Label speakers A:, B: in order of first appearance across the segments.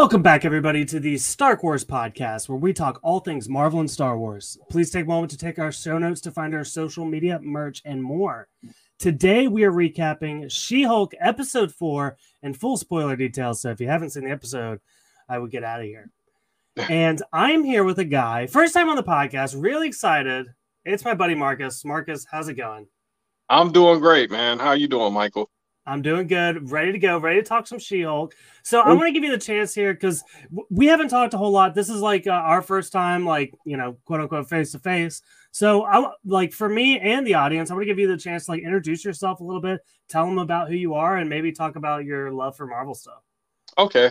A: Welcome back, everybody, to the Star Wars podcast, where we talk all things Marvel and Star Wars. Please take a moment to take our show notes to find our social media, merch, and more. Today, we are recapping She Hulk episode four and full spoiler details. So, if you haven't seen the episode, I would get out of here. and I'm here with a guy, first time on the podcast, really excited. It's my buddy Marcus. Marcus, how's it going?
B: I'm doing great, man. How you doing, Michael?
A: I'm doing good, ready to go, ready to talk some She-Hulk. So I want to give you the chance here because we haven't talked a whole lot. This is like uh, our first time, like you know, quote unquote, face to face. So I like for me and the audience, I want to give you the chance to like introduce yourself a little bit, tell them about who you are, and maybe talk about your love for Marvel stuff.
B: Okay,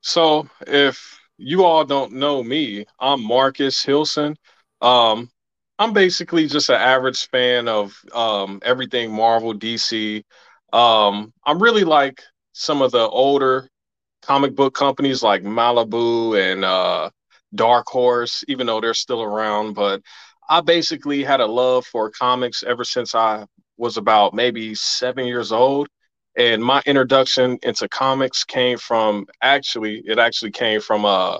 B: so if you all don't know me, I'm Marcus Hilson. Um, I'm basically just an average fan of um, everything Marvel, DC. Um, I'm really like some of the older comic book companies like Malibu and uh, Dark Horse, even though they're still around. But I basically had a love for comics ever since I was about maybe seven years old. And my introduction into comics came from actually, it actually came from uh,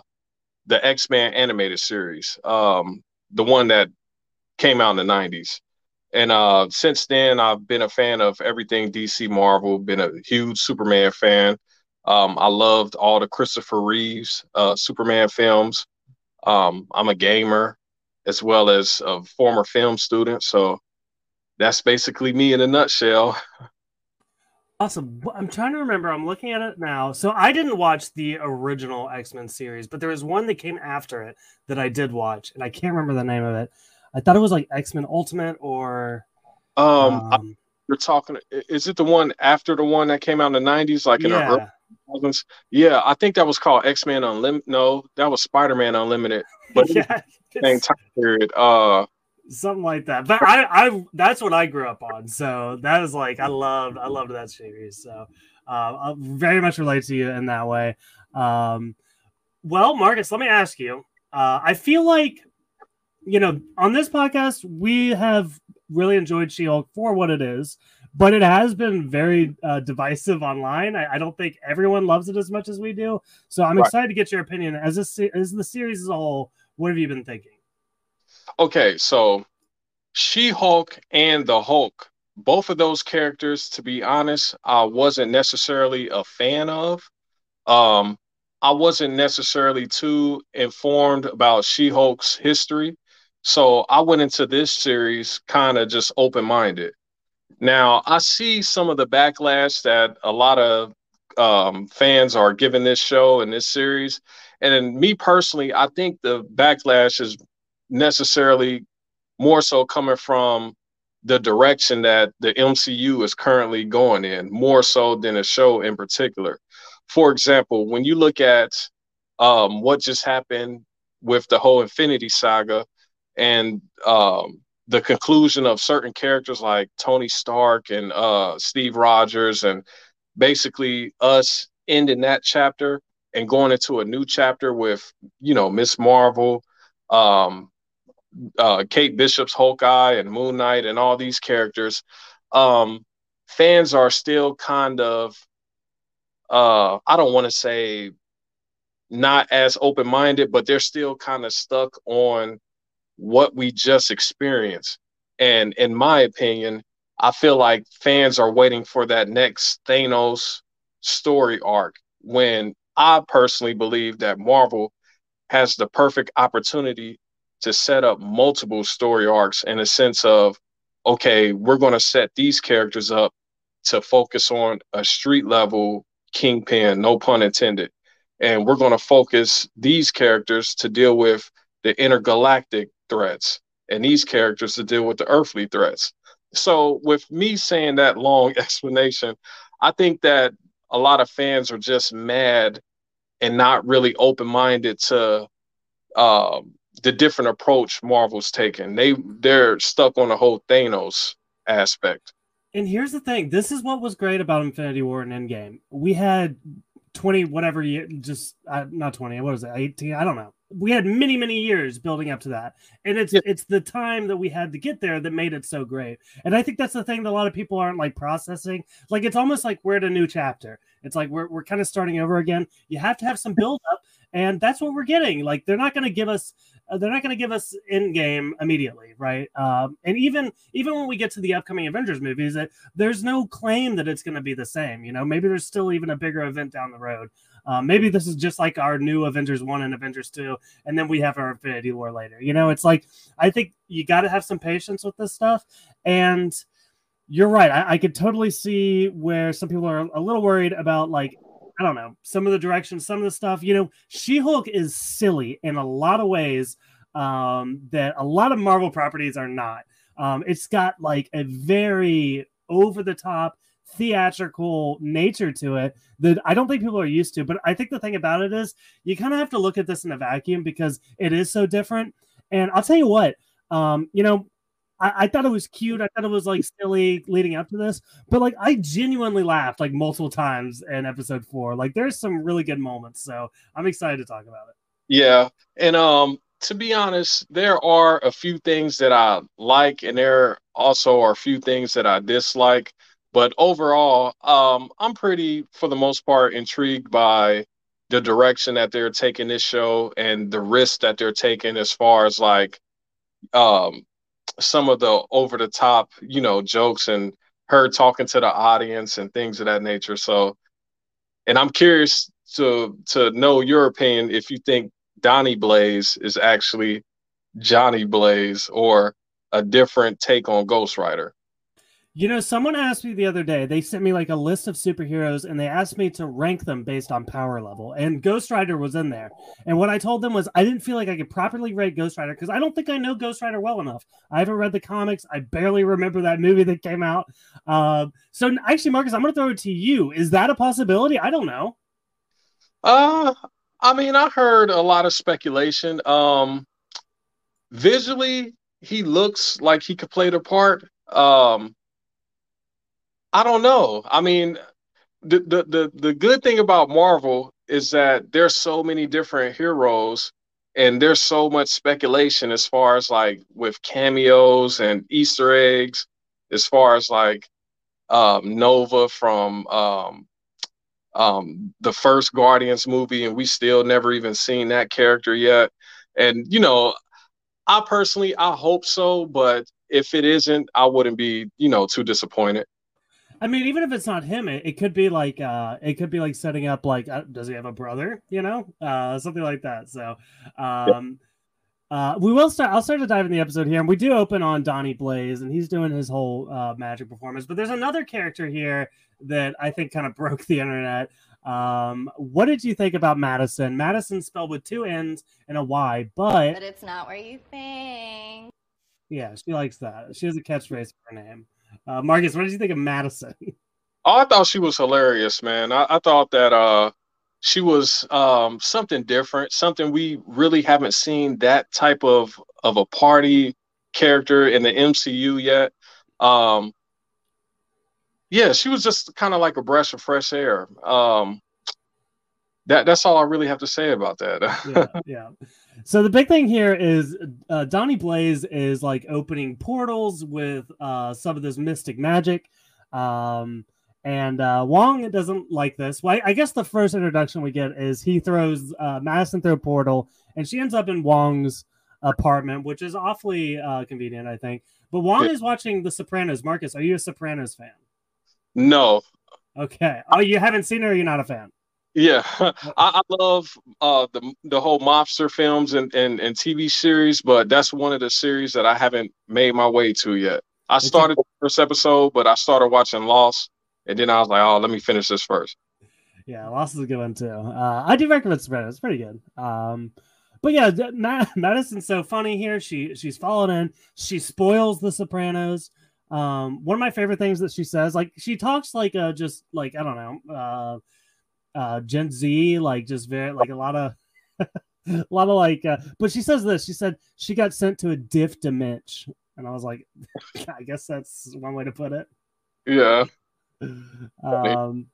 B: the X Men animated series, um, the one that came out in the 90s. And uh, since then, I've been a fan of everything DC Marvel. Been a huge Superman fan. Um, I loved all the Christopher Reeves uh, Superman films. Um, I'm a gamer as well as a former film student, so that's basically me in a nutshell.
A: Awesome. I'm trying to remember. I'm looking at it now. So I didn't watch the original X Men series, but there was one that came after it that I did watch, and I can't remember the name of it. I thought it was like X Men Ultimate or.
B: Um, um, you're talking. Is it the one after the one that came out in the '90s, like in yeah. the early Yeah, I think that was called X Men Unlimited. No, that was Spider Man Unlimited, but yeah, same time period. Uh,
A: something like that. But I, I, that's what I grew up on. So that is like I loved, I loved that series. So uh, I very much relate to you in that way. Um, well, Marcus, let me ask you. Uh, I feel like you know, on this podcast, we have really enjoyed She Hulk for what it is, but it has been very uh, divisive online. I, I, don't think everyone loves it as much as we do. So I'm right. excited to get your opinion as this as the series as a whole. What have you been thinking?
B: Okay, so She Hulk and the Hulk, both of those characters, to be honest, I wasn't necessarily a fan of. Um, I wasn't necessarily too informed about She Hulk's history. So I went into this series kind of just open minded. Now I see some of the backlash that a lot of um, fans are giving this show and this series. And me personally, I think the backlash is necessarily more so coming from the direction that the MCU is currently going in, more so than a show in particular. For example, when you look at um, what just happened with the whole Infinity Saga, and um, the conclusion of certain characters like Tony Stark and uh, Steve Rogers, and basically us ending that chapter and going into a new chapter with you know Miss Marvel, um, uh, Kate Bishop's Hawkeye, and Moon Knight, and all these characters. Um, fans are still kind of uh, I don't want to say not as open minded, but they're still kind of stuck on what we just experienced. And in my opinion, I feel like fans are waiting for that next Thanos story arc when I personally believe that Marvel has the perfect opportunity to set up multiple story arcs in a sense of, okay, we're going to set these characters up to focus on a street level kingpin, no pun intended. And we're going to focus these characters to deal with the intergalactic threats and these characters to deal with the earthly threats. So, with me saying that long explanation, I think that a lot of fans are just mad and not really open minded to uh, the different approach Marvel's taken. They they're stuck on the whole Thanos aspect.
A: And here's the thing: this is what was great about Infinity War and Endgame. We had twenty whatever year, just uh, not twenty. What was it? Eighteen? I don't know we had many many years building up to that. And it's yeah. it's the time that we had to get there that made it so great. And i think that's the thing that a lot of people aren't like processing. Like it's almost like we're at a new chapter. It's like we're, we're kind of starting over again. You have to have some build up and that's what we're getting. Like they're not going to give us uh, they're not going to give us Endgame immediately right? Um, and even even when we get to the upcoming avengers movies it, there's no claim that it's going to be the same you know? Maybe there's still even a bigger event down the road um, maybe this is just like our new Avengers 1 and Avengers 2, and then we have our Infinity War later. You know, it's like, I think you got to have some patience with this stuff. And you're right. I, I could totally see where some people are a little worried about, like, I don't know, some of the directions, some of the stuff. You know, She Hulk is silly in a lot of ways um, that a lot of Marvel properties are not. Um, it's got like a very over the top theatrical nature to it that I don't think people are used to. But I think the thing about it is you kind of have to look at this in a vacuum because it is so different. And I'll tell you what, um, you know, I, I, thought it was cute. I thought it was like silly leading up to this, but like I genuinely laughed like multiple times in episode four. Like there's some really good moments. So I'm excited to talk about it.
B: Yeah. And um to be honest, there are a few things that I like, and there also are a few things that I dislike. But overall, um, I'm pretty, for the most part, intrigued by the direction that they're taking this show and the risks that they're taking as far as like um, some of the over the top, you know, jokes and her talking to the audience and things of that nature. So, and I'm curious to to know your opinion if you think Donnie Blaze is actually Johnny Blaze or a different take on Ghost Rider.
A: You know, someone asked me the other day, they sent me like a list of superheroes and they asked me to rank them based on power level. And Ghost Rider was in there. And what I told them was I didn't feel like I could properly rate Ghost Rider because I don't think I know Ghost Rider well enough. I haven't read the comics. I barely remember that movie that came out. Uh, so actually, Marcus, I'm going to throw it to you. Is that a possibility? I don't know.
B: Uh, I mean, I heard a lot of speculation. Um, visually, he looks like he could play the part. Um, I don't know. I mean, the, the the the good thing about Marvel is that there's so many different heroes and there's so much speculation as far as like with cameos and Easter eggs, as far as like um, Nova from um, um, the first Guardians movie, and we still never even seen that character yet. And you know, I personally I hope so, but if it isn't, I wouldn't be you know too disappointed.
A: I mean, even if it's not him, it, it could be like uh, it could be like setting up like uh, does he have a brother? You know, uh, something like that. So, um, uh, we will start. I'll start to dive in the episode here, and we do open on Donnie Blaze, and he's doing his whole uh, magic performance. But there's another character here that I think kind of broke the internet. Um, what did you think about Madisynn? Madisynn spelled with two N's and a Y, but
C: but it's not where you think.
A: Yeah, she likes that. She has a catchphrase for her name. Uh, Marcus, what did you think of Madisynn?
B: Oh, I thought she was hilarious, man. I, I thought that uh, she was um, something different, something we really haven't seen that type of of a party character in the MCU yet. Um, yeah, she was just kind of like a breath of fresh air. Um, that that's all I really have to say about that.
A: yeah, yeah. So the big thing here is uh, Donnie Blaze is like opening portals with uh, some of this mystic magic. Um, and uh, Wong doesn't like this. Well, I, I, guess the first introduction we get is he throws uh, Madisynn through a portal, and she ends up in Wong's apartment, which is awfully uh, convenient, I think. But Wong is watching The Sopranos. Marcus, are you a Sopranos fan?
B: No.
A: Okay. Oh, you haven't seen it, or you're not a fan?
B: Yeah, I, I, love uh, the the whole mobster films and, and and TV series, but that's one of the series that I haven't made my way to yet. I started the first episode, but I started watching Lost, and then I was like, oh, let me finish this first.
A: Yeah, Lost is a good one too. Uh, I do recommend Sopranos; it's pretty good. Um, but yeah, Madisynn's so funny here. She she's fallen in. She spoils the Sopranos. Um, one of my favorite things that she says, like she talks like uh just like I don't know, uh uh Gen Z, like just very like a lot of a lot of like uh, but she says this, she said she got sent to a diff dimension. And I was like, I guess that's one way to put it.
B: Yeah.
A: Um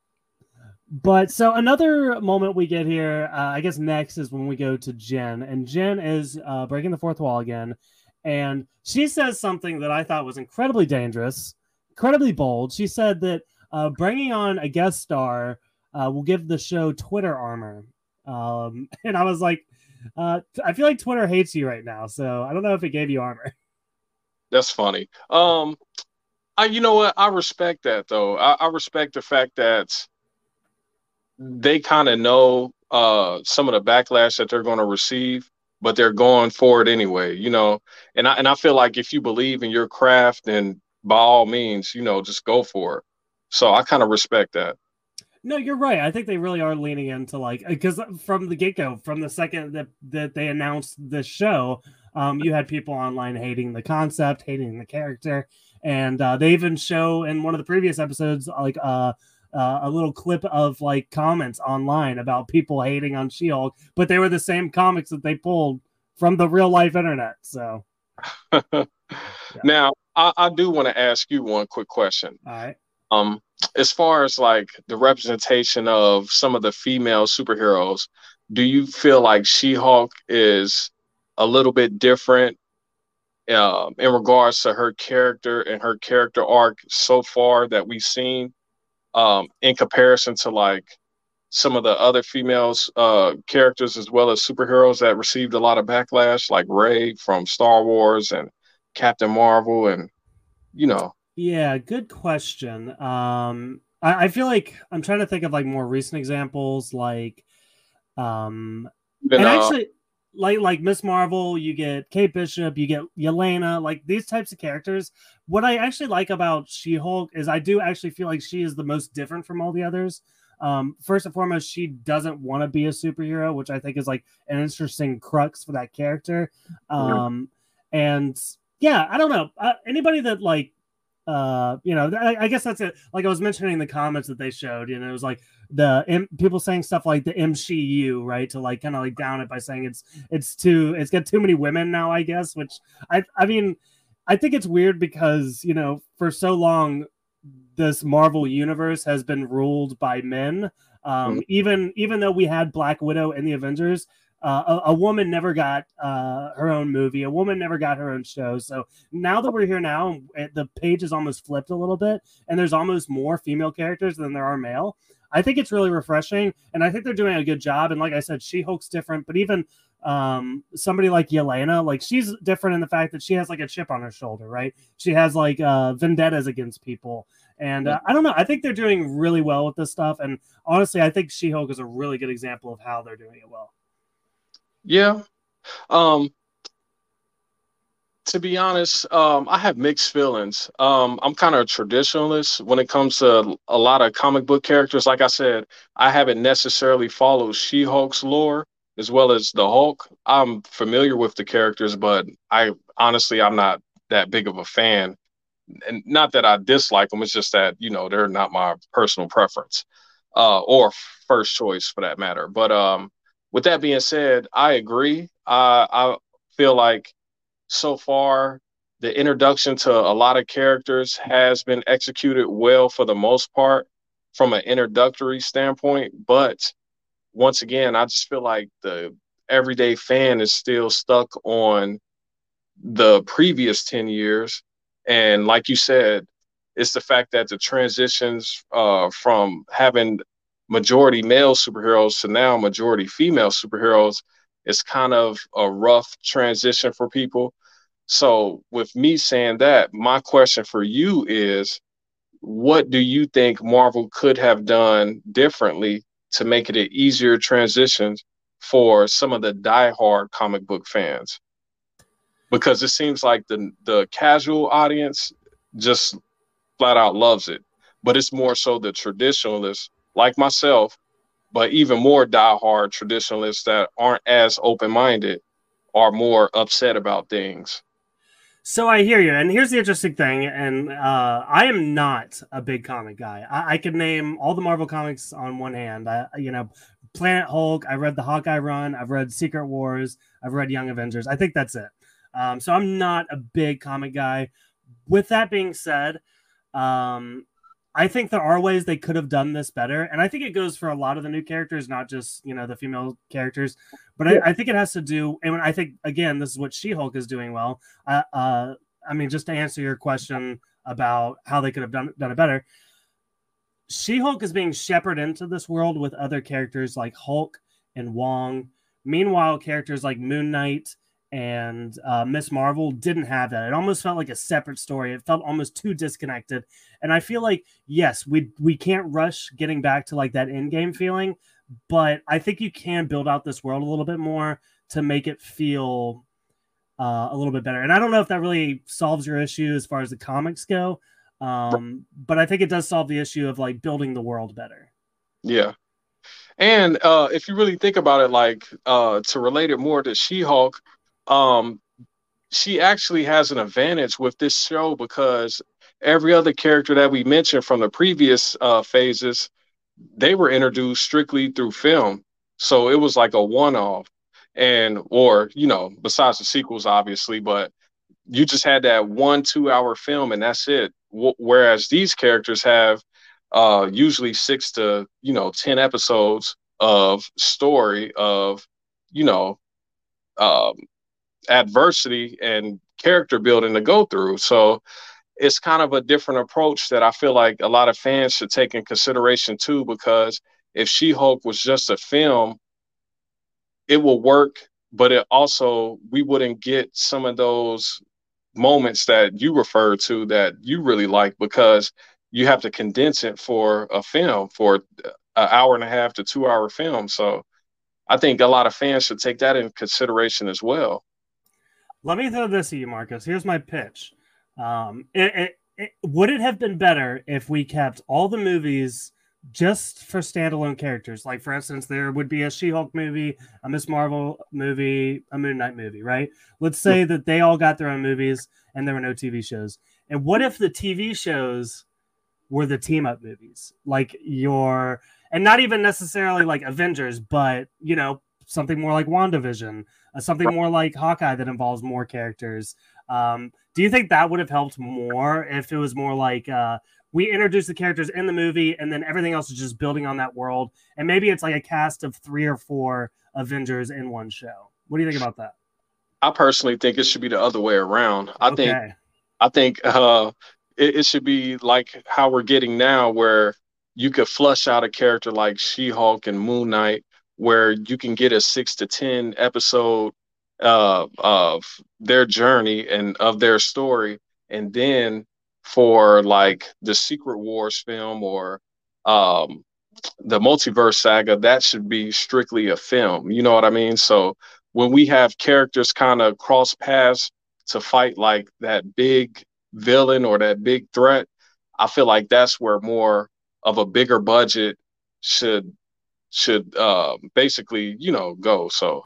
A: but so another moment we get here, uh, I guess next is when we go to Jen, and Jen is uh, breaking the fourth wall again, and she says something that I thought was incredibly dangerous, incredibly bold. She said that uh, bringing on a guest star uh, will give the show Twitter armor, um, and I was like, uh, I feel like Twitter hates you right now, so I don't know if it gave you armor.
B: That's funny. Um, I, you know what? I respect that though. I, I respect the fact that they kind of know uh, some of the backlash that they're going to receive, but they're going for it anyway. You know, and I and I feel like if you believe in your craft, then by all means, you know, just go for it. So I kind of respect that.
A: No, you're right. I think they really are leaning into like because from the get go, from the second that that they announced the show, um, you had people online hating the concept, hating the character, and uh, they even show in one of the previous episodes like uh, uh, a little clip of like comments online about people hating on She-Hulk, but they were the same comics that they pulled from the real life internet. So
B: yeah. now I, I do want to ask you one quick question.
A: All right.
B: Um, as far as like the representation of some of the female superheroes, do you feel like She-Hulk is a little bit different um, in regards to her character and her character arc so far that we've seen um, in comparison to like some of the other females uh, characters as well as superheroes that received a lot of backlash like Rey from Star Wars and Captain Marvel and you know
A: yeah good question um I, I feel like I'm trying to think of like more recent examples like um Even, and uh, actually like like Miss Marvel, you get Kate Bishop, you get Yelena, like these types of characters. What I actually like about She Hulk is I do actually feel like she is the most different from all the others. Um, first and foremost, she doesn't want to be a superhero, which I think is like an interesting crux for that character. Um, and yeah, I don't know. Uh, anybody that like uh you know I, I, guess that's it like i was mentioning the comments that they showed you know it was like the M, people saying stuff like the mcu right to like kind of like down it by saying it's it's too it's got too many women now i guess which i i mean i think it's weird because you know for so long this marvel universe has been ruled by men um mm-hmm. even even though we had black widow in the avengers uh, a, a, woman never got uh, her own movie. A woman never got her own show. So now that we're here now, the page is almost flipped a little bit, and there's almost more female characters than there are male. I think it's really refreshing, and I think they're doing a good job. And like I said, She Hulk's different, but even um, somebody like Yelena, like she's different in the fact that she has like a chip on her shoulder, right? She has like uh, vendettas against people. And uh, I don't know. I think they're doing really well with this stuff. And honestly, I think She Hulk is a really good example of how they're doing it well.
B: Yeah. Um, to be honest, um, I have mixed feelings. Um, I'm kind of a traditionalist when it comes to a lot of comic book characters. Like I said, I haven't necessarily followed She Hulk's lore as well as the Hulk. I'm familiar with the characters, but I honestly, I'm not that big of a fan. And not that I dislike them, it's just that, you know, they're not my personal preference uh, or first choice for that matter. But um, with that being said, I agree. Uh, I feel like so far the introduction to a lot of characters has been executed well for the most part from an introductory standpoint. But once again, I just feel like the everyday fan is still stuck on the previous 10 years. And like you said, it's the fact that the transitions uh, from having majority male superheroes to now majority female superheroes is kind of a rough transition for people. So, with me saying that, my question for you is what do you think Marvel could have done differently to make it an easier transition for some of the die-hard comic book fans? Because it seems like the the casual audience just flat out loves it, but it's more so the traditionalists like myself, but even more diehard traditionalists that aren't as open minded are more upset about things.
A: So I hear you, and here's the interesting thing, and uh, I am not a big comic guy. I, I can name all the Marvel comics on one hand. I, you know, Planet Hulk. I read the Hawkeye run. I've read Secret Wars. I've read Young Avengers. I think that's it. Um, so I'm not a big comic guy. With that being said, um, I think there are ways they could have done this better, and I think it goes for a lot of the new characters, not just you know the female characters. But yeah. I, I, think it has to do, and I think again, this is what She Hulk is doing well. Uh, uh, I mean, just to answer your question about how they could have done done it better, She Hulk is being shepherded into this world with other characters like Hulk and Wong. Meanwhile, characters like Moon Knight and uh, Miss Marvel didn't have that. It almost felt like a separate story. It felt almost too disconnected. And I feel like yes, we we can't rush getting back to like that Endgame feeling, but I think you can build out this world a little bit more to make it feel uh, a little bit better. And I don't know if that really solves your issue as far as the comics go, um, but I think it does solve the issue of like building the world better.
B: Yeah. And uh, if you really think about it, like uh, to relate it more to She Hulk, um, she actually has an advantage with this show because every other character that we mentioned from the previous uh, phases, they were introduced strictly through film. So it was like a one off. And, or, you know, besides the sequels, obviously, but you just had that one, two hour film and that's it. Whereas these characters have uh, usually six to, you know, 10 episodes of story of, you know, um, adversity and character building to go through. So it's kind of a different approach that I feel like a lot of fans should take in consideration too, because if She Hulk was just a film, it will work, but it also, we wouldn't get some of those moments that you refer to that you really like because you have to condense it for a film, for an hour and a half to two hour film. So I think a lot of fans should take that in consideration as well.
A: Let me throw this at you, Marcus. Here's my pitch. Um, it, it, it, would it have been better if we kept all the movies just for standalone characters? Like, for instance, there would be a She Hulk movie, a Miss Marvel movie, a Moon Knight movie, right? Let's say yeah. that they all got their own movies and there were no TV shows. And what if the TV shows were the team up movies? Like your, and not even necessarily like Avengers, but, you know, something more like WandaVision uh, something more like Hawkeye that involves more characters. Um, do you think that would have helped more if it was more like uh, we introduce the characters in the movie and then everything else is just building on that world? And maybe it's like a cast of three or four Avengers in one show. What do you think about that?
B: I personally think it should be the other way around. I okay. think I think uh, it, it should be like how we're getting now, where you could flush out a character like She Hulk and Moon Knight where you can get a six to ten episode uh, of their journey and of their story, and then for like the Secret Wars film or um, the multiverse saga, that should be strictly a film. You know what I mean? So when we have characters kind of cross paths to fight like that big villain or that big threat, I feel like that's where more of a bigger budget should should uh, basically, you know, go. So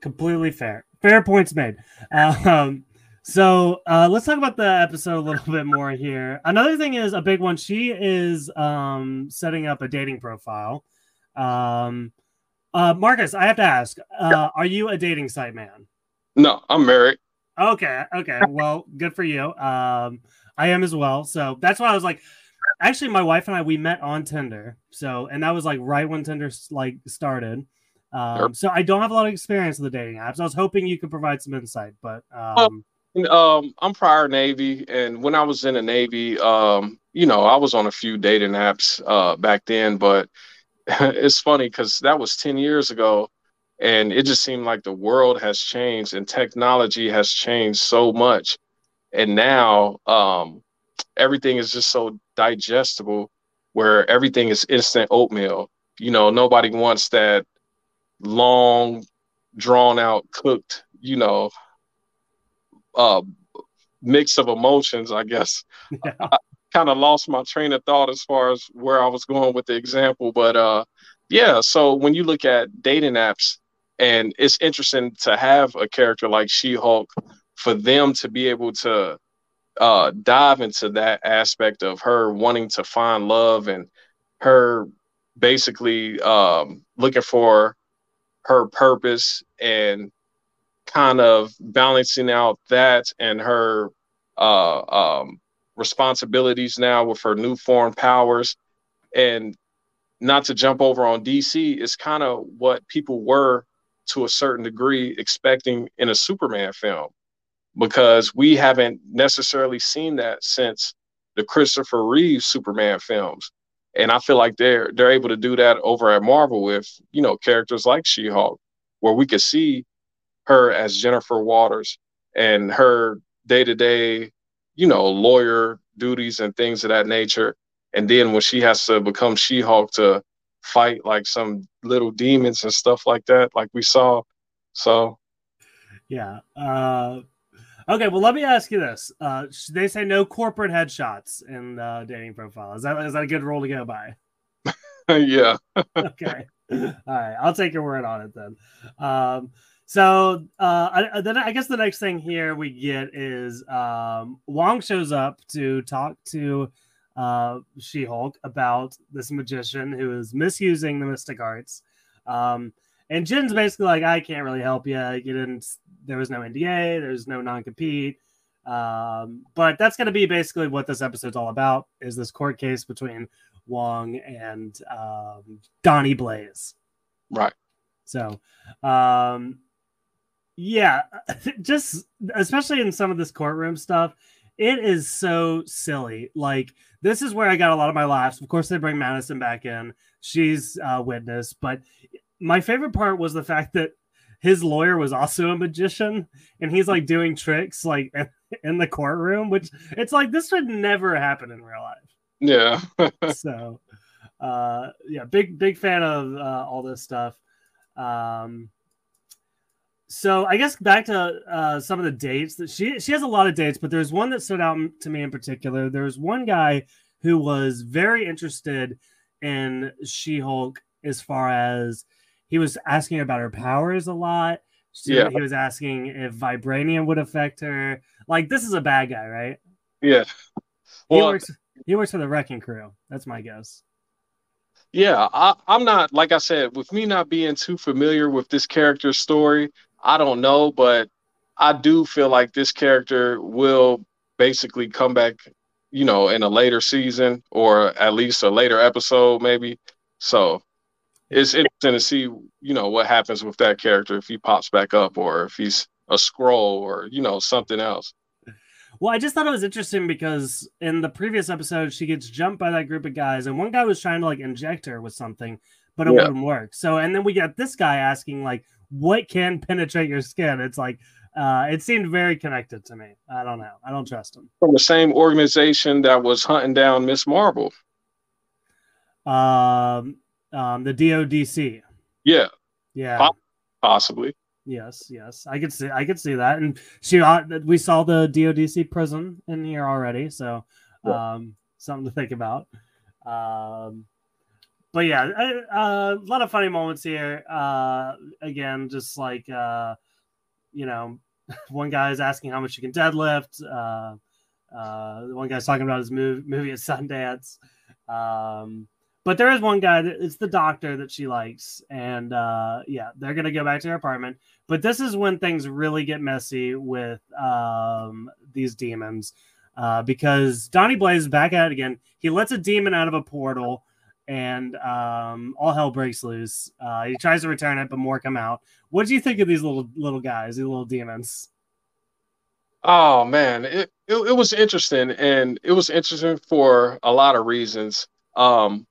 A: completely fair. Fair points made. Um, so uh, let's talk about the episode a little bit more here. Another thing is a big one. She is um, setting up a dating profile. Um, uh, Marcus, I have to ask: uh, Are you a dating site man?
B: No, I'm married.
A: Okay, okay. Well, good for you. Um, I am as well. So that's why I was like, actually my wife and I we met on Tinder. So and that was like right when Tinder like started. Um, so I don't have a lot of experience with the dating apps. I was hoping you could provide some insight, but um,
B: well, um, I'm prior Navy, and when I was in the Navy, um, you know, I was on a few dating apps uh, back then. But it's funny because that was ten years ago, and it just seemed like the world has changed and technology has changed so much, and now um, everything is just so digestible where everything is instant oatmeal. You know, nobody wants that long, drawn out, cooked, you know, uh, mix of emotions, I guess. Yeah. I kind of lost my train of thought as far as where I was going with the example. But uh, yeah, so when you look at dating apps, and it's interesting to have a character like She Hulk for them to be able to uh, dive into that aspect of her wanting to find love and her basically um, looking for her purpose and kind of balancing out that and her uh, um, responsibilities now with her new foreign powers. And not to jump over on DC, is kind of what people were to a certain degree expecting in a Superman film because we haven't necessarily seen that since the Christopher Reeve Superman films. And I feel like they're they're able to do that over at Marvel with, you know, characters like She-Hulk, where we could see her as Jennifer Walters and her day-to-day, you know, lawyer duties and things of that nature. And then when she has to become She-Hulk to fight like some little demons and stuff like that, like we saw. So
A: yeah. Uh Okay, well, let me ask you this: uh, They say no corporate headshots in the dating profile. Is that is that a good rule to go by?
B: yeah.
A: okay. All right, I'll take your word on it then. Um, so uh, I, then I guess the next thing here we get is um, Wong shows up to talk to uh, She-Hulk about this magician who is misusing the mystic arts. Um, and Jen's basically like, I can't really help you. You didn't there was no NDA, there's no non compete. Um, but that's going to be basically what this episode's all about is this court case between Wong and um, Donnie Blaze.
B: Right.
A: So, um, yeah, just especially in some of this courtroom stuff, it is so silly. Like, this is where I got a lot of my laughs. Of course, they bring Madisynn back in. She's a witness, but my favorite part was the fact that his lawyer was also a magician and he's like doing tricks like in the courtroom which it's like this would never happen in real life.
B: Yeah.
A: So uh yeah big big fan of uh, all this stuff. Um so i guess back to uh some of the dates that she she has a lot of dates but there's one that stood out to me in particular. There's one guy who was very interested in she-hulk as far as he was asking about her powers a lot. She, yeah. He was asking if vibranium would affect her. Like this is a bad guy, right?
B: Yeah.
A: Well, he works. He works for the Wrecking Crew. That's my guess.
B: Yeah, I, I'm not like I said. With me not being too familiar with this character's story, I don't know, but I do feel like this character will basically come back, you know, in a later season or at least a later episode, maybe. So it's interesting to see, you know, what happens with that character if he pops back up or if he's a Skrull or you know something else.
A: Well, I just thought it was interesting because in the previous episode, she gets jumped by that group of guys, and one guy was trying to like inject her with something, but it yeah. wouldn't work. So, and then we got this guy asking like, "What can penetrate your skin?" It's like, uh, it seemed very connected to me. I don't know. I don't trust him.
B: From the same organization that was hunting down Miss Marvel.
A: Um, um, the DODC.
B: Yeah.
A: Yeah.
B: Possibly.
A: Yes, yes, I could see, I could see that, and she, uh, we saw the DODC prison in here already, so um, something to think about. Um, but yeah, a, a, lot of funny moments here. Uh, again, just like uh, you know, one guy is asking how much you can deadlift. Uh, uh, one guy's talking about his movie, movie at Sundance. Um, but there is one guy that it's the doctor that she likes, and uh, yeah, they're gonna go back to her apartment. But this is when things really get messy with um, these demons, uh, because Donnie Blaze is back at it again. He lets a demon out of a portal, and um, all hell breaks loose. Uh, he tries to return it, but more come out. What do you think of these little little guys, these little demons?
B: Oh man, it, it, it was interesting, and it was interesting for a lot of reasons. Um,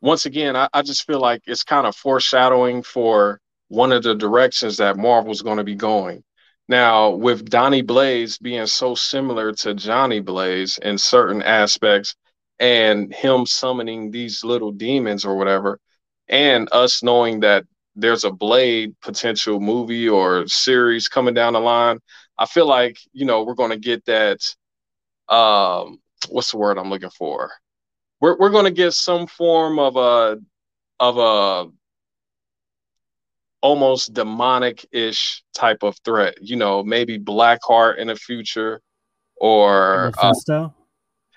B: once again, I, I just feel like it's kind of foreshadowing for one of the directions that Marvel's going to be going. Now, with Donnie Blaze being so similar to Johnny Blaze in certain aspects, and him summoning these little demons or whatever, and us knowing that there's a Blade potential movie or series coming down the line, I feel like you know we're going to get that. Um, what's the word I'm looking for? We're we're going to get some form of a of a almost demonic ish type of threat. You know, maybe Blackheart in the future, or
A: uh, Mephisto.
B: Uh,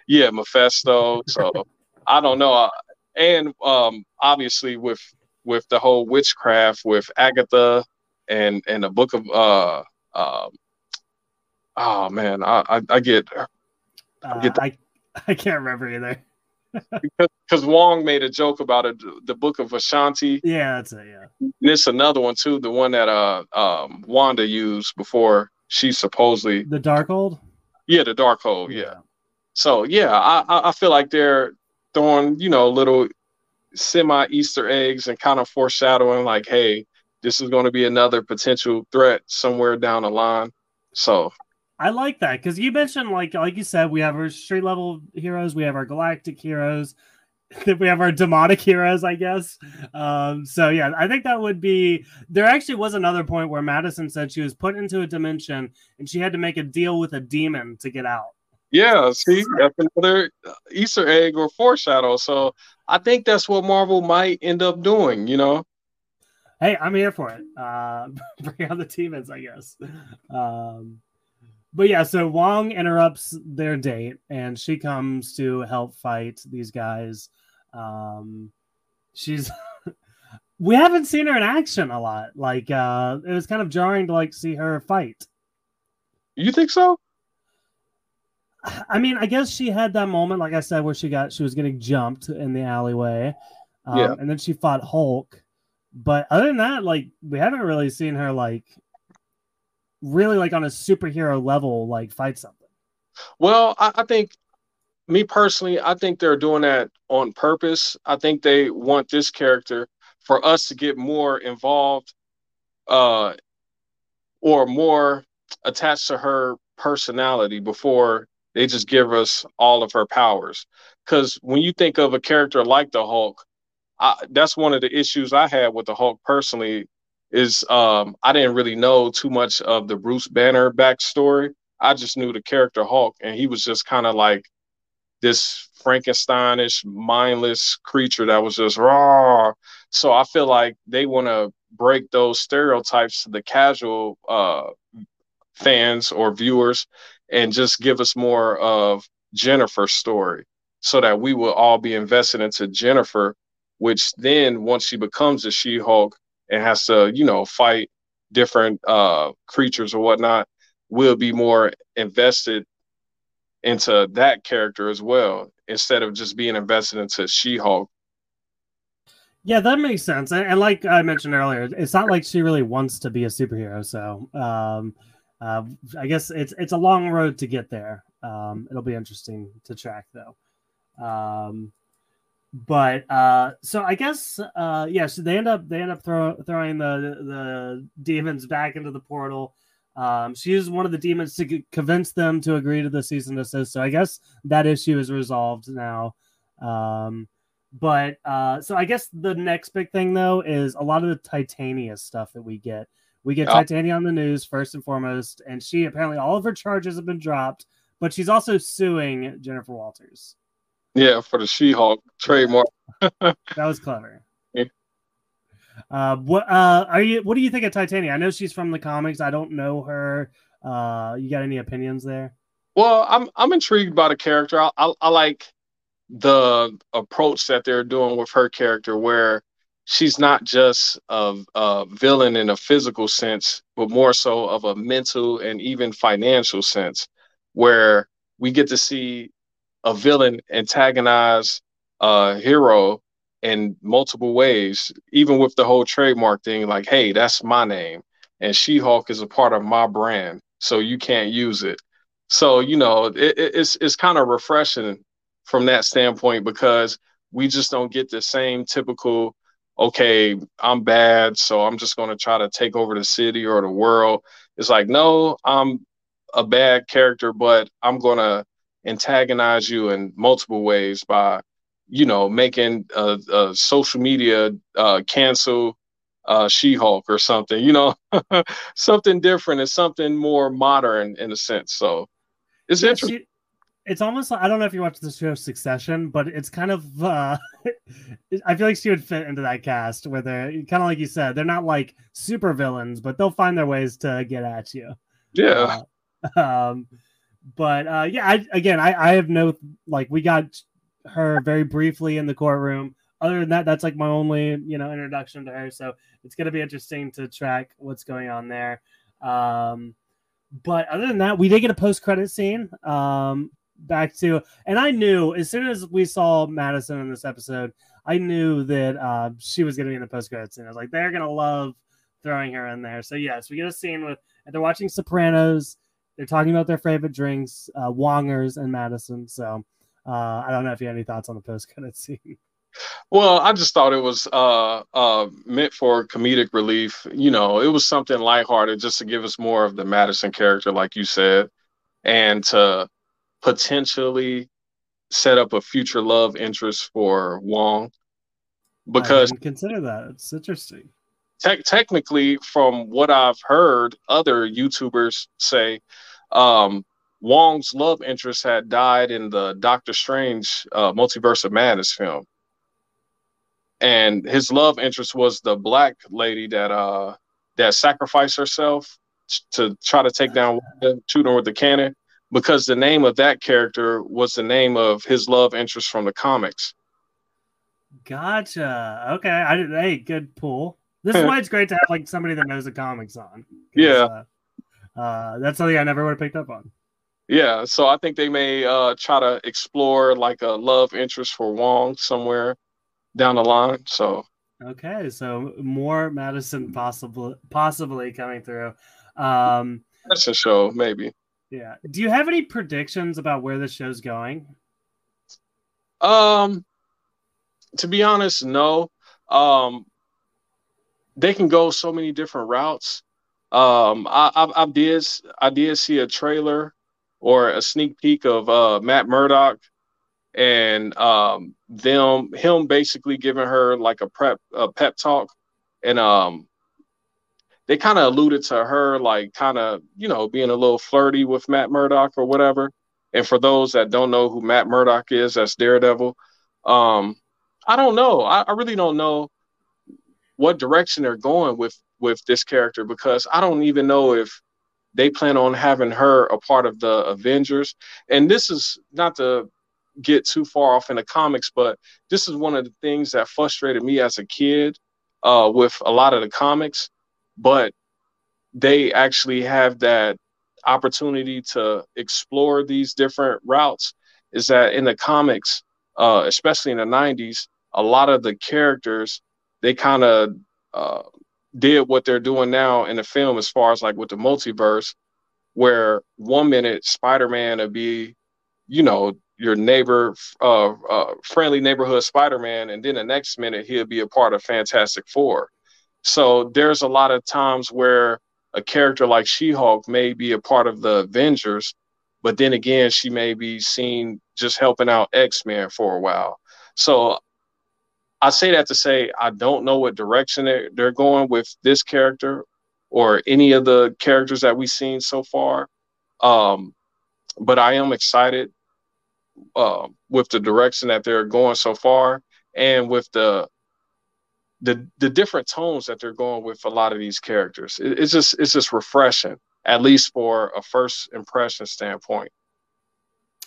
B: yeah, Mephisto. So I don't know. And um, obviously with with the whole witchcraft with Agatha and and the book of uh, uh oh man, I, I, I get
A: Uh,
B: Get
A: I I can't remember either.
B: Because Wong made a joke about it, the Book of Vishanti.
A: Yeah, that's it. Yeah.
B: And it's another one too, the one that uh um Wanda used before she supposedly
A: The Darkhold.
B: yeah the Darkhold yeah. So yeah, I I I feel like they're throwing you know little semi Easter eggs and kind of foreshadowing like, hey, this is going to be another potential threat somewhere down the line. So
A: I like that because you mentioned like like you said, we have our street level heroes, we have our galactic heroes, we have our demonic heroes, I guess. Um, so yeah, I think that would be. There actually was another point where Madisynn said she was put into a dimension and she had to make a deal with a demon to get out.
B: yeah, see, that's another Easter egg or foreshadow. So I think that's what Marvel might end up doing. You know.
A: Hey, I'm here for it. Uh, bring out the demons, I guess. Um, but yeah, so Wong interrupts their date, and she comes to help fight these guys. Um, she's we haven't seen her in action a lot. Like uh, it was kind of jarring to like see her fight.
B: You think so?
A: I mean, I guess she had that moment, like I said, where she got she was getting jumped in the alleyway, um,
B: Yeah.
A: and then she fought Hulk. But other than that, like we haven't really seen her like really like on a superhero level like fight something.
B: Well, I, I think me personally, I think they're doing that on purpose. I think they want this character for us to get more involved uh or more attached to her personality before they just give us all of her powers. Because when you think of a character like the Hulk, I, that's one of the issues I had with the Hulk personally. Is um, I didn't really know too much of the Bruce Banner backstory. I just knew the character Hulk, and he was just kind of like this Frankensteinish, mindless creature that was just raw. So I feel like they want to break those stereotypes to the casual uh, fans or viewers and just give us more of Jennifer's story so that we will all be invested into Jennifer, which then once she becomes a She Hulk and has to, you know, fight different uh, creatures or whatnot, we'll be more invested into that character as well instead of just being invested into She Hulk.
A: Yeah, that makes sense. And, and like I mentioned earlier, it's not like she really wants to be a superhero. So um, uh, I guess it's it's a long road to get there. Um, it'll be interesting to track though. Um, but uh, so I guess uh, yeah, so they end up they end up throw, throwing the the demons back into the portal. Um, she uses one of the demons to convince them to agree to the cease and desist. So I guess that issue is resolved now. Um, but uh, so I guess the next big thing though is a lot of the Titania stuff that we get. We get
B: Yeah.
A: Titania on the news first and foremost, and she apparently all of her charges have been dropped, but she's also suing Jennifer Walters.
B: Yeah, for the She Hulk trademark.
A: That was clever.
B: Yeah.
A: Uh, what uh, are you? What do you think of Titania? I know she's from the comics. I don't know her. Uh, you got any opinions there?
B: Well, I'm I'm intrigued by the character. I, I I like the approach that they're doing with her character, where she's not just a, a villain in a physical sense, but more so of a mental and even financial sense, where we get to see a villain antagonize a hero in multiple ways, even with the whole trademark thing, like, hey, that's my name. And She Hulk is a part of my brand, so you can't use it. So, you know, it, it- it's it's kind of refreshing from that standpoint because we just don't get the same typical, okay, I'm bad, so I'm just gonna try to take over the city or the world. It's like, no, I'm a bad character, but I'm gonna antagonize you in multiple ways by, you know, making a, social media uh, cancel uh, She-Hulk or something, you know, something different and something more modern in a sense. So it's
A: Yeah,
B: interesting.
A: she- it's almost like I don't know if you watched the show Succession, but it's kind of uh I feel like she would fit into that cast where they're kind of like you said, they're not like super villains, but they'll find their ways to get at you.
B: Yeah.
A: Uh, um, but uh, yeah, I, again, I, I have no like we got her very briefly in the courtroom. Other than that, that's like my only you know introduction to her. So it's gonna be interesting to track what's going on there. Um, but other than that, we did get a post credit scene. Um, back to, and I knew as soon as we saw Madisynn in this episode, I knew that uh, she was to be in the post credits scene. I was like, they're to love throwing her in there. So yes, we get a scene with, and they're watching Sopranos. They're talking about their favorite drinks, uh, Wongers and Madisynn. So uh, I don't know if you have any thoughts on the post credits scene.
B: Well, I just thought it was uh, uh, meant for comedic relief. You know, it was something lighthearted just to give us more of the Madisynn character, like you said, and to potentially set up a future love interest for Wong. Because
A: consider that it's interesting.
B: Te- technically, from what I've heard other YouTubers say, um, Wong's love interest had died in the Doctor Strange uh, Multiverse of Madness film and his love interest was the black lady that uh that sacrificed herself to try to take down shooting with the cannon because the name of that character was the name of his love interest from the comics.
A: Gotcha. Okay. I did. Hey, good pull. This is why it's great to have like somebody that knows the comics on.
B: Yeah.
A: Uh, uh, that's something I never would have picked up on.
B: Yeah. So I think they may uh, try to explore like a love interest for Wong somewhere down the line. So
A: okay, so more Madisynn possibly possibly coming through. Um,
B: That's a show, maybe.
A: Yeah. Do you have any predictions about where the show's going?
B: Um, to be honest, no. Um, they can go so many different routes. Um, I, I, I did I did see a trailer or a sneak peek of uh, Matt Murdock and um, them him basically giving her like a prep a pep talk, and um, they kind of alluded to her like kind of you know being a little flirty with Matt Murdock or whatever. And for those that don't know who Matt Murdock is, that's Daredevil. Um, I don't know. I, I really don't know what direction they're going with with this character because I don't even know if they plan on having her a part of the Avengers. And this is not to get too far off in the comics, but this is one of the things that frustrated me as a kid uh, with a lot of the comics. But they actually have that opportunity to explore these different routes. Is that in the comics, uh, especially in the 90s, a lot of the characters they kind of uh, did what they're doing now in the film as far as like with the multiverse, where one minute Spider-Man would be, you know, your neighbor, uh, uh, friendly neighborhood Spider-Man, and then the next minute he'll be a part of Fantastic Four. So there's a lot of times where a character like She-Hulk may be a part of the Avengers, but then again she may be seen just helping out X-Men for a while. So I say that to say I don't know what direction they're, going with this character or any of the characters that we've seen so far. Um, but I am excited uh, with the direction that they're going so far, and with the the the different tones that they're going with a lot of these characters. It, it's just it's just refreshing, at least for a first impression standpoint.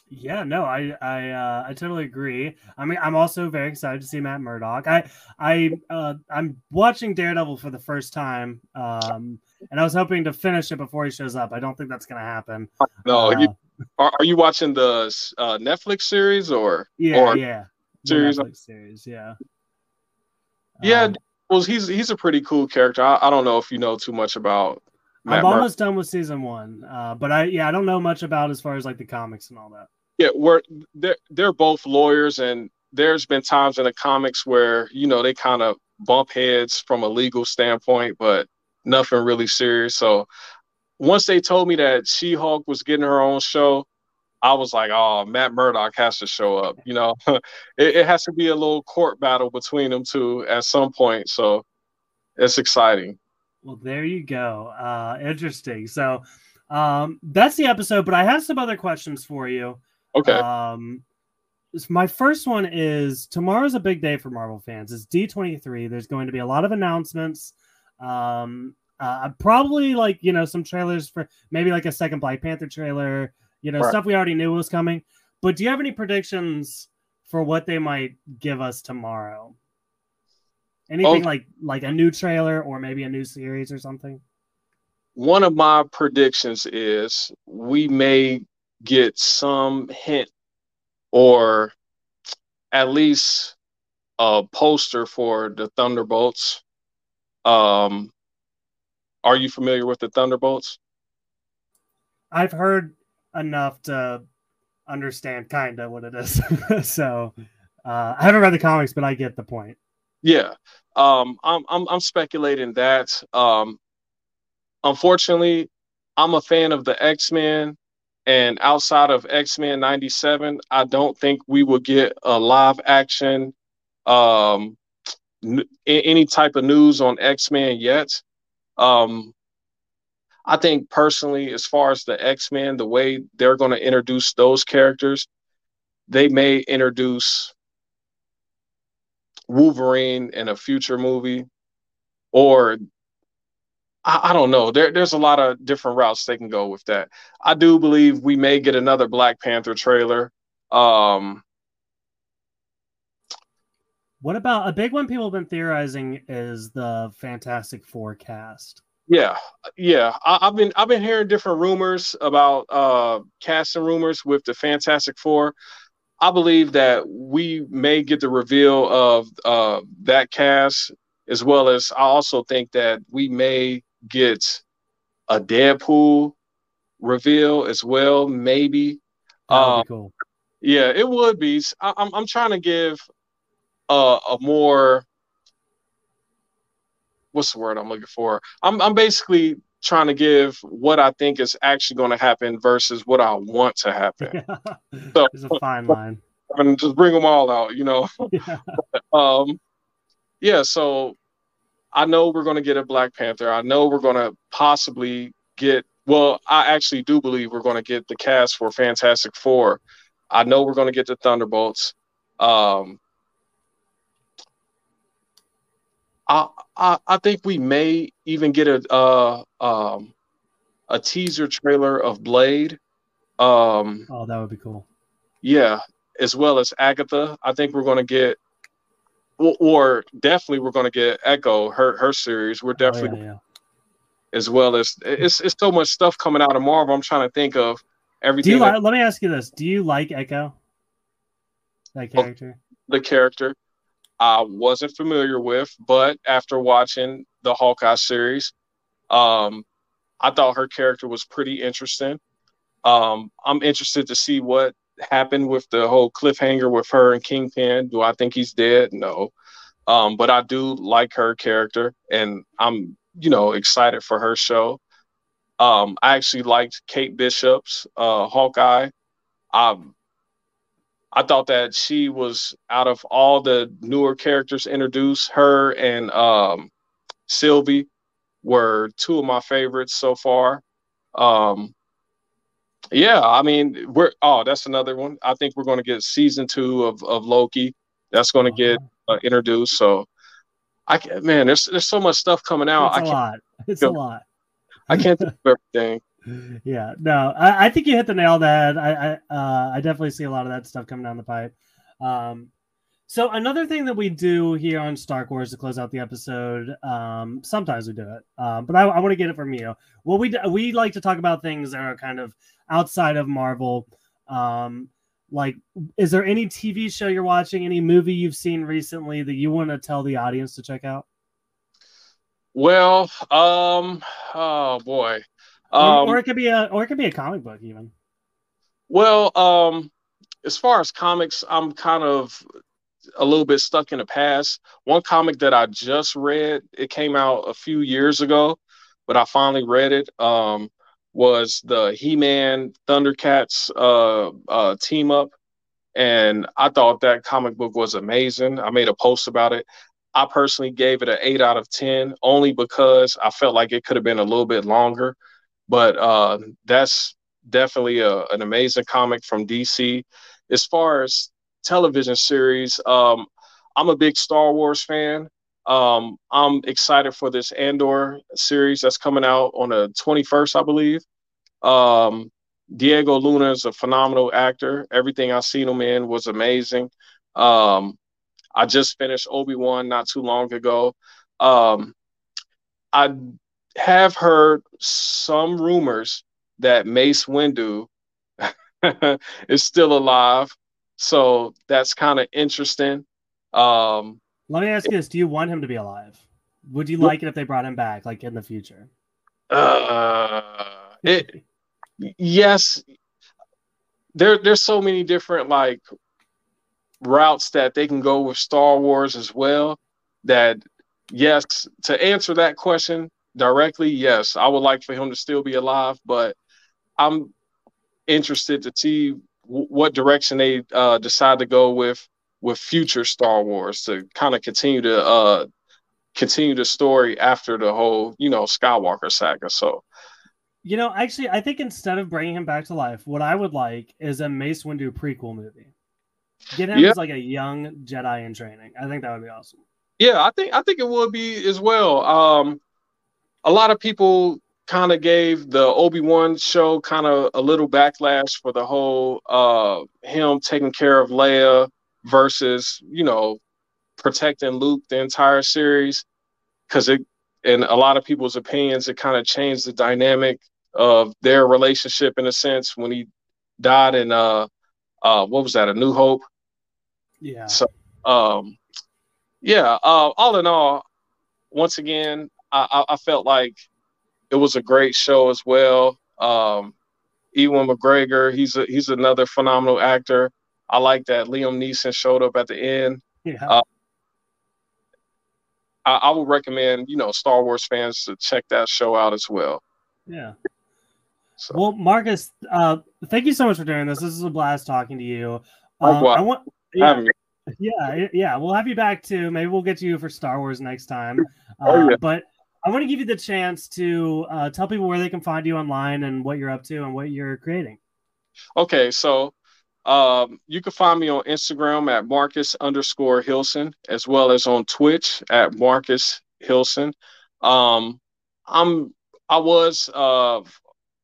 A: Yeah, no, I I uh, I totally agree. I mean, I'm also very excited to see Matt Murdock. I I uh, I'm watching Daredevil for the first time, um, and I was hoping to finish it before he shows up. I don't think that's gonna happen.
B: No, uh, you, are, are you watching the uh, Netflix series or
A: yeah
B: or
A: yeah
B: series?
A: Netflix series yeah
B: yeah. Um, well, he's he's a pretty cool character. I, I don't know if you know too much about.
A: Matt I'm almost done with season one, uh, but I yeah I don't know much about as far as like the comics and all that.
B: Yeah, we're they're they're both lawyers, and there's been times in the comics where you know they kind of bump heads from a legal standpoint, but nothing really serious. So once they told me that She Hulk was getting her own show, I was like, oh, Matt Murdock has to show up. You know, it, it, has to be a little court battle between them two at some point. So it's exciting.
A: Well, there you go. Uh, interesting. So um, that's the episode, but I have some other questions for you.
B: Okay.
A: Um, my first one is tomorrow's a big day for Marvel fans. It's D23. There's going to be a lot of announcements. Um, uh, probably like you know some trailers for maybe like a second Black Panther trailer. You know right. stuff we already knew was coming. But do you have any predictions for what they might give us tomorrow? Anything oh. like like a new trailer or maybe a new series or something?
B: One of my predictions is we may get some hint or at least a poster for the Thunderbolts. Um, are you familiar with the Thunderbolts?
A: I've heard enough to understand kind of what it is. so uh, I haven't read the comics, but I get the point.
B: Yeah, um, I'm, I'm I'm speculating that. Um, unfortunately, I'm a fan of the X Men, and outside of X Men '97, I don't think we will get a live action, um, n- any type of news on X Men yet. Um, I think personally, as far as the X Men, the way they're going to introduce those characters, they may introduce Wolverine in a future movie, or I, I, don't know. There, there's a lot of different routes they can go with that. I do believe we may get another Black Panther trailer. Um,
A: what about a big one people have been theorizing is the Fantastic Four cast?
B: Yeah, yeah. I, have been I've been hearing different rumors about uh casting rumors with the Fantastic Four. I believe that we may get the reveal of uh that cast as well as I also think that we may get a Deadpool reveal as well, maybe.
A: Um, cool.
B: Yeah, it would be. I, I'm I'm trying to give a, a more what's the word I'm looking for? I'm I'm basically trying to give what I think is actually going to happen versus what I want to happen.
A: so there's a fine line.
B: And just bring them all out, you know. Yeah. um, yeah. So I know we're going to get a Black Panther. I know we're going to possibly get. Well, I actually do believe we're going to get the cast for Fantastic Four. I know we're going to get the Thunderbolts. Um, I, I I think we may even get a uh, um, a teaser trailer of Blade. Um,
A: oh, that would be cool.
B: Yeah, as well as Agatha. I think we're going to get, or, or definitely we're going to get Echo her her series. We're definitely, oh, yeah, yeah. as well as it's it's so much stuff coming out of Marvel. I'm trying to think of everything.
A: Do you like, let me ask you this: Do you like Echo? That oh, character.
B: The character. I wasn't familiar with, but after watching the Hawkeye series, um, I thought her character was pretty interesting. Um, I'm interested to see what happened with the whole cliffhanger with her and Kingpin. Do I think he's dead? No. Um, but I do like her character, and I'm, you know, excited for her show. Um, I actually liked Kate Bishop's uh, Hawkeye. Um, I thought that she was out of all the newer characters introduced, her and um, Sylvie were two of my favorites so far. Um, yeah, I mean, we're oh, that's another one. I think we're going to get season two of of Loki. That's going to get uh, introduced. So, I can, man, there's there's so much stuff coming out.
A: It's a lot. It's a lot.
B: I can't think of everything
A: yeah, no, I, I, think you hit the nail on the head. I I, uh, I definitely see a lot of that stuff coming down the pipe. Um, so another thing that we do here on Star Wars to close out the episode, um, sometimes we do it, um, but I, I want to get it from you. Well, we we like to talk about things that are kind of outside of Marvel. Um, like, is there any TV show you're watching, any movie you've seen recently that you want to tell the audience to check out?
B: Well, um, oh boy,
A: um, or, or, it could be a or it could be a comic book even.
B: Well, um, as far as comics, I'm kind of a little bit stuck in the past. One comic that I just read, it came out a few years ago, but I finally read it. Um, was the He-Man Thundercats uh, uh, team up, and I thought that comic book was amazing. I made a post about it. I personally gave it an eight out of ten, only because I felt like it could have been a little bit longer. But uh, that's definitely a, an amazing comic from DC. As far as television series, um, I'm a big Star Wars fan. Um, I'm excited for this Andor series that's coming out on the 21st, I believe. Um, Diego Luna is a phenomenal actor. Everything I've seen him in was amazing. Um, I just finished Obi Wan not too long ago. Um, I have heard some rumors that Mace Windu is still alive. So that's kind of interesting. Um,
A: Let me ask you this: Do you want him to be alive? Would you like it if they brought him back, like in the future?
B: Uh, it yes. There, there's so many different like routes that they can go with Star Wars as well. That yes, to answer that question directly, yes, I would like for him to still be alive, but I'm interested to see w- what direction they uh, decide to go with with future Star Wars to kind of continue to uh, continue the story after the whole you know Skywalker saga. So.
A: You know, actually, I think instead of bringing him back to life, what I would like is a Mace Windu prequel movie. Get him yeah. as like a young Jedi in training. I think that would be awesome.
B: Yeah, I think I think it would be as well. Um, a lot of people kind of gave the Obi Wan show kind of a little backlash for the whole uh, him taking care of Leia versus you know protecting Luke the entire series. Because it in a lot of people's opinions it kind of changed the dynamic of their relationship in a sense when he died in uh uh what was that a New Hope?
A: Yeah.
B: So um yeah uh all in all once again I, I felt like it was a great show as well. Um, Ewan McGregor, he's a, he's another phenomenal actor. I like that Liam Neeson showed up at the end.
A: Yeah. Uh,
B: I, I, would recommend, you know, Star Wars fans to check that show out as well.
A: Yeah. So. Well, Marcus, uh, thank you so much for doing this. This is a blast talking to you. Um, I want, yeah, yeah, yeah, we'll have you back too. Maybe we'll get to you for Star Wars next time. Uh, oh, yeah. But I want to give you the chance to uh, tell people where they can find you online and what you're up to and what you're creating.
B: Okay, so um, you can find me on Instagram at Marcus underscore Hilson, as well as on Twitch at Marcus Hilson. Um, I'm I was uh,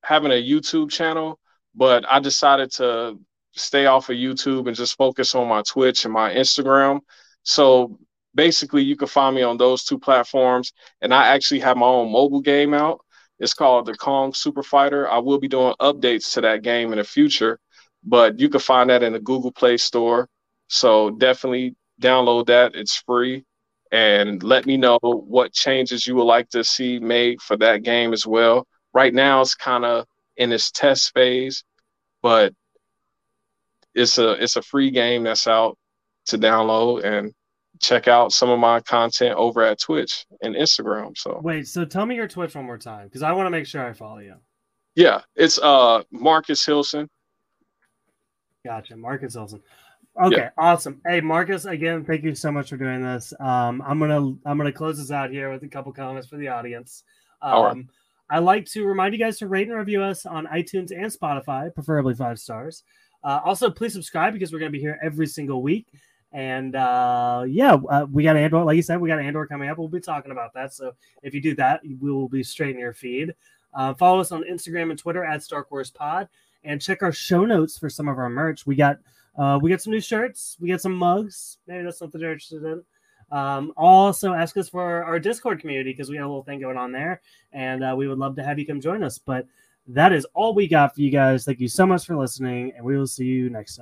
B: having a YouTube channel, but I decided to stay off of YouTube and just focus on my Twitch and my Instagram. So basically you can find me on those two platforms. And I actually have my own mobile game out. It's called the Kong Super Fighter. I will be doing updates to that game in the future, but you can find that in the Google Play Store. So definitely download that. It's free. And let me know what changes you would like to see made for that game as well. Right now, it's kind of in its test phase, but it's a it's a free game that's out to download and check out some of my content over at Twitch and Instagram. So
A: wait, so tell me your Twitch one more time because I want to make sure I follow you.
B: Yeah, it's uh Marcus Hilson.
A: Gotcha, Marcus Hilson. Okay, yeah. awesome. Hey, Marcus, again, thank you so much for doing this. Um, I'm gonna I'm gonna close this out here with a couple comments for the audience. Um, All right. I like to remind you guys to rate and review us on iTunes and Spotify, preferably five stars. Uh, also, please subscribe because we're going to be here every single week. And uh, yeah, uh, we got Andor. Like you said, we got Andor coming up. We'll be talking about that. So if you do that, we will be straight in your feed. Uh, follow us on Instagram and Twitter at Star Wars Pod, and check our show notes for some of our merch. We got uh, we got some new shirts. We got some mugs. Maybe that's something you're interested in. Um, also, ask us for our Discord community because we have a little thing going on there, and uh, we would love to have you come join us. But that is all we got for you guys. Thank you so much for listening, and we will see you next time.